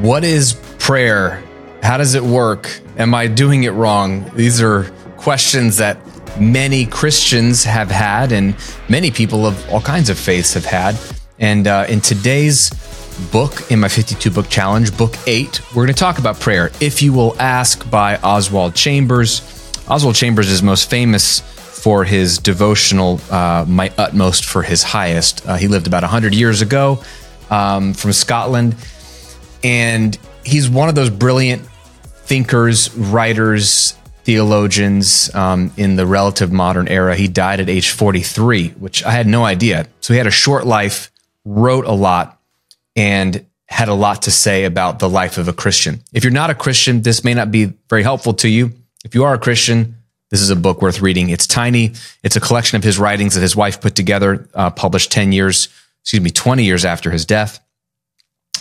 What is prayer? How does it work? Am I doing it wrong? These are questions that many Christians have had, and many people of all kinds of faiths have had. And uh, in today's book, in my 52 book challenge, book eight, we're going to talk about prayer. If you will ask by Oswald Chambers. Oswald Chambers is most famous for his devotional, uh, My Utmost for His Highest. Uh, he lived about 100 years ago um, from Scotland. And he's one of those brilliant thinkers, writers, theologians um, in the relative modern era. He died at age 43, which I had no idea. So he had a short life, wrote a lot, and had a lot to say about the life of a Christian. If you're not a Christian, this may not be very helpful to you. If you are a Christian, this is a book worth reading. It's tiny. It's a collection of his writings that his wife put together, uh, published 10 years, excuse me, 20 years after his death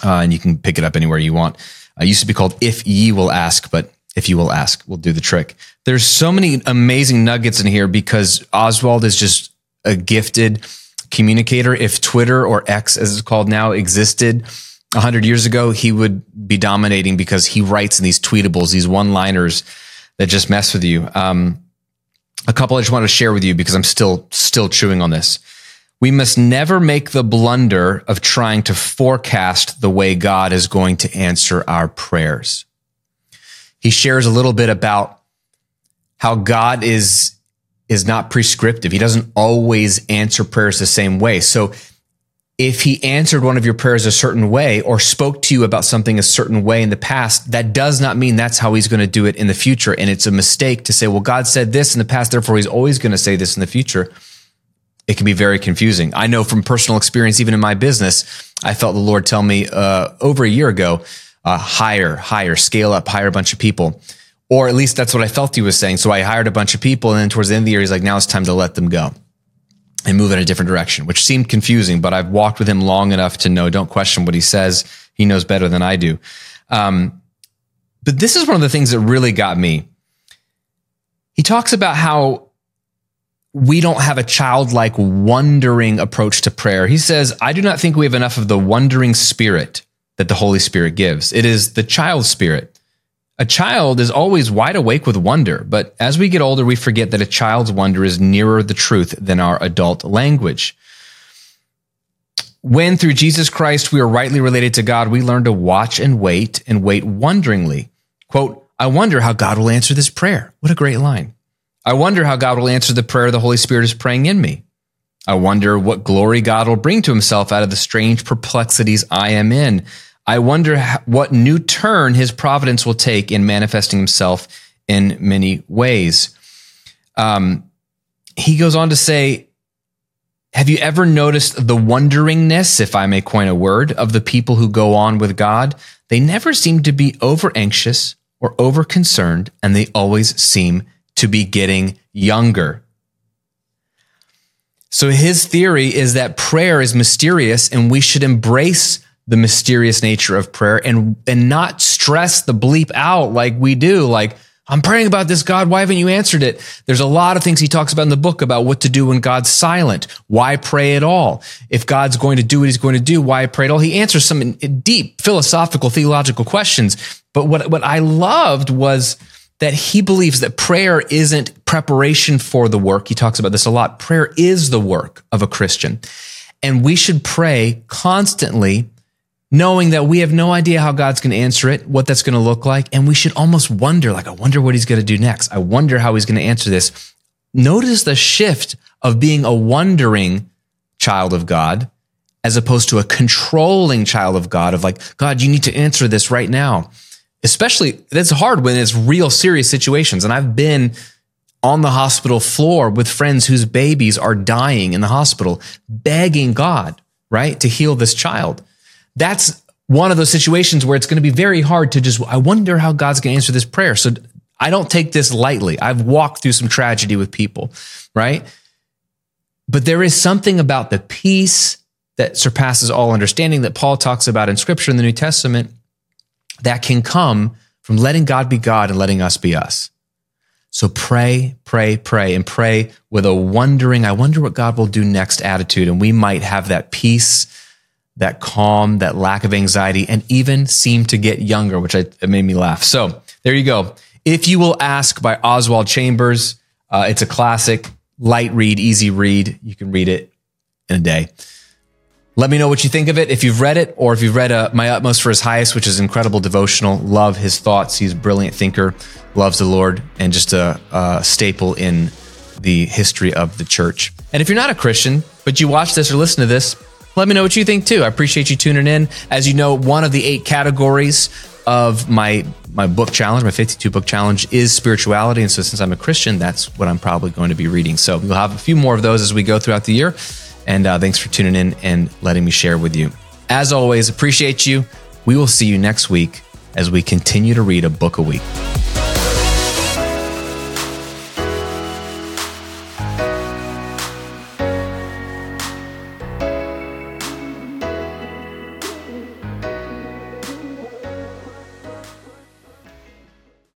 uh, and you can pick it up anywhere you want. Uh, it used to be called If Ye Will Ask, but if you will ask, we'll do the trick. There's so many amazing nuggets in here because Oswald is just a gifted communicator. If Twitter or X, as it's called now, existed 100 years ago, he would be dominating because he writes in these tweetables, these one liners that just mess with you. Um, a couple I just want to share with you because I'm still still chewing on this. We must never make the blunder of trying to forecast the way God is going to answer our prayers. He shares a little bit about how God is, is not prescriptive. He doesn't always answer prayers the same way. So if he answered one of your prayers a certain way or spoke to you about something a certain way in the past, that does not mean that's how he's going to do it in the future. And it's a mistake to say, well, God said this in the past, therefore he's always going to say this in the future it can be very confusing. I know from personal experience, even in my business, I felt the Lord tell me uh, over a year ago, uh, hire, hire, scale up, hire a bunch of people. Or at least that's what I felt he was saying. So I hired a bunch of people. And then towards the end of the year, he's like, now it's time to let them go and move in a different direction, which seemed confusing, but I've walked with him long enough to know don't question what he says. He knows better than I do. Um, but this is one of the things that really got me. He talks about how we don't have a childlike wondering approach to prayer. He says, I do not think we have enough of the wondering spirit that the Holy Spirit gives. It is the child spirit. A child is always wide awake with wonder, but as we get older, we forget that a child's wonder is nearer the truth than our adult language. When through Jesus Christ we are rightly related to God, we learn to watch and wait and wait wonderingly. Quote, I wonder how God will answer this prayer. What a great line. I wonder how God will answer the prayer the Holy Spirit is praying in me. I wonder what glory God will bring to himself out of the strange perplexities I am in. I wonder what new turn his providence will take in manifesting himself in many ways. Um, he goes on to say, Have you ever noticed the wonderingness, if I may coin a word, of the people who go on with God? They never seem to be over anxious or over concerned, and they always seem to be getting younger. So his theory is that prayer is mysterious and we should embrace the mysterious nature of prayer and, and not stress the bleep out like we do. Like, I'm praying about this, God. Why haven't you answered it? There's a lot of things he talks about in the book about what to do when God's silent. Why pray at all? If God's going to do what he's going to do, why pray at all? He answers some deep philosophical, theological questions. But what, what I loved was that he believes that prayer isn't preparation for the work. He talks about this a lot. Prayer is the work of a Christian. And we should pray constantly, knowing that we have no idea how God's going to answer it, what that's going to look like. And we should almost wonder, like, I wonder what he's going to do next. I wonder how he's going to answer this. Notice the shift of being a wondering child of God as opposed to a controlling child of God of like, God, you need to answer this right now especially that's hard when it's real serious situations. And I've been on the hospital floor with friends whose babies are dying in the hospital, begging God, right, to heal this child. That's one of those situations where it's going to be very hard to just, I wonder how God's going to answer this prayer. So I don't take this lightly. I've walked through some tragedy with people, right? But there is something about the peace that surpasses all understanding that Paul talks about in scripture in the New Testament that can come from letting God be God and letting us be us. So pray, pray, pray, and pray with a wondering, I wonder what God will do next attitude. And we might have that peace that calm, that lack of anxiety, and even seem to get younger, which I, it made me laugh. So there you go. If you will ask by Oswald Chambers, uh, it's a classic, light read, easy read. You can read it in a day. Let me know what you think of it. If you've read it or if you've read uh, My Utmost for His Highest, which is incredible devotional, love his thoughts. He's a brilliant thinker, loves the Lord, and just a, a staple in the history of the church. And if you're not a Christian, but you watch this or listen to this, let me know what you think too. I appreciate you tuning in. As you know, one of the eight categories of my my book challenge, my 52 book challenge is spirituality. And so since I'm a Christian, that's what I'm probably going to be reading. So we'll have a few more of those as we go throughout the year. And uh, thanks for tuning in and letting me share with you. As always, appreciate you. We will see you next week as we continue to read a book a week.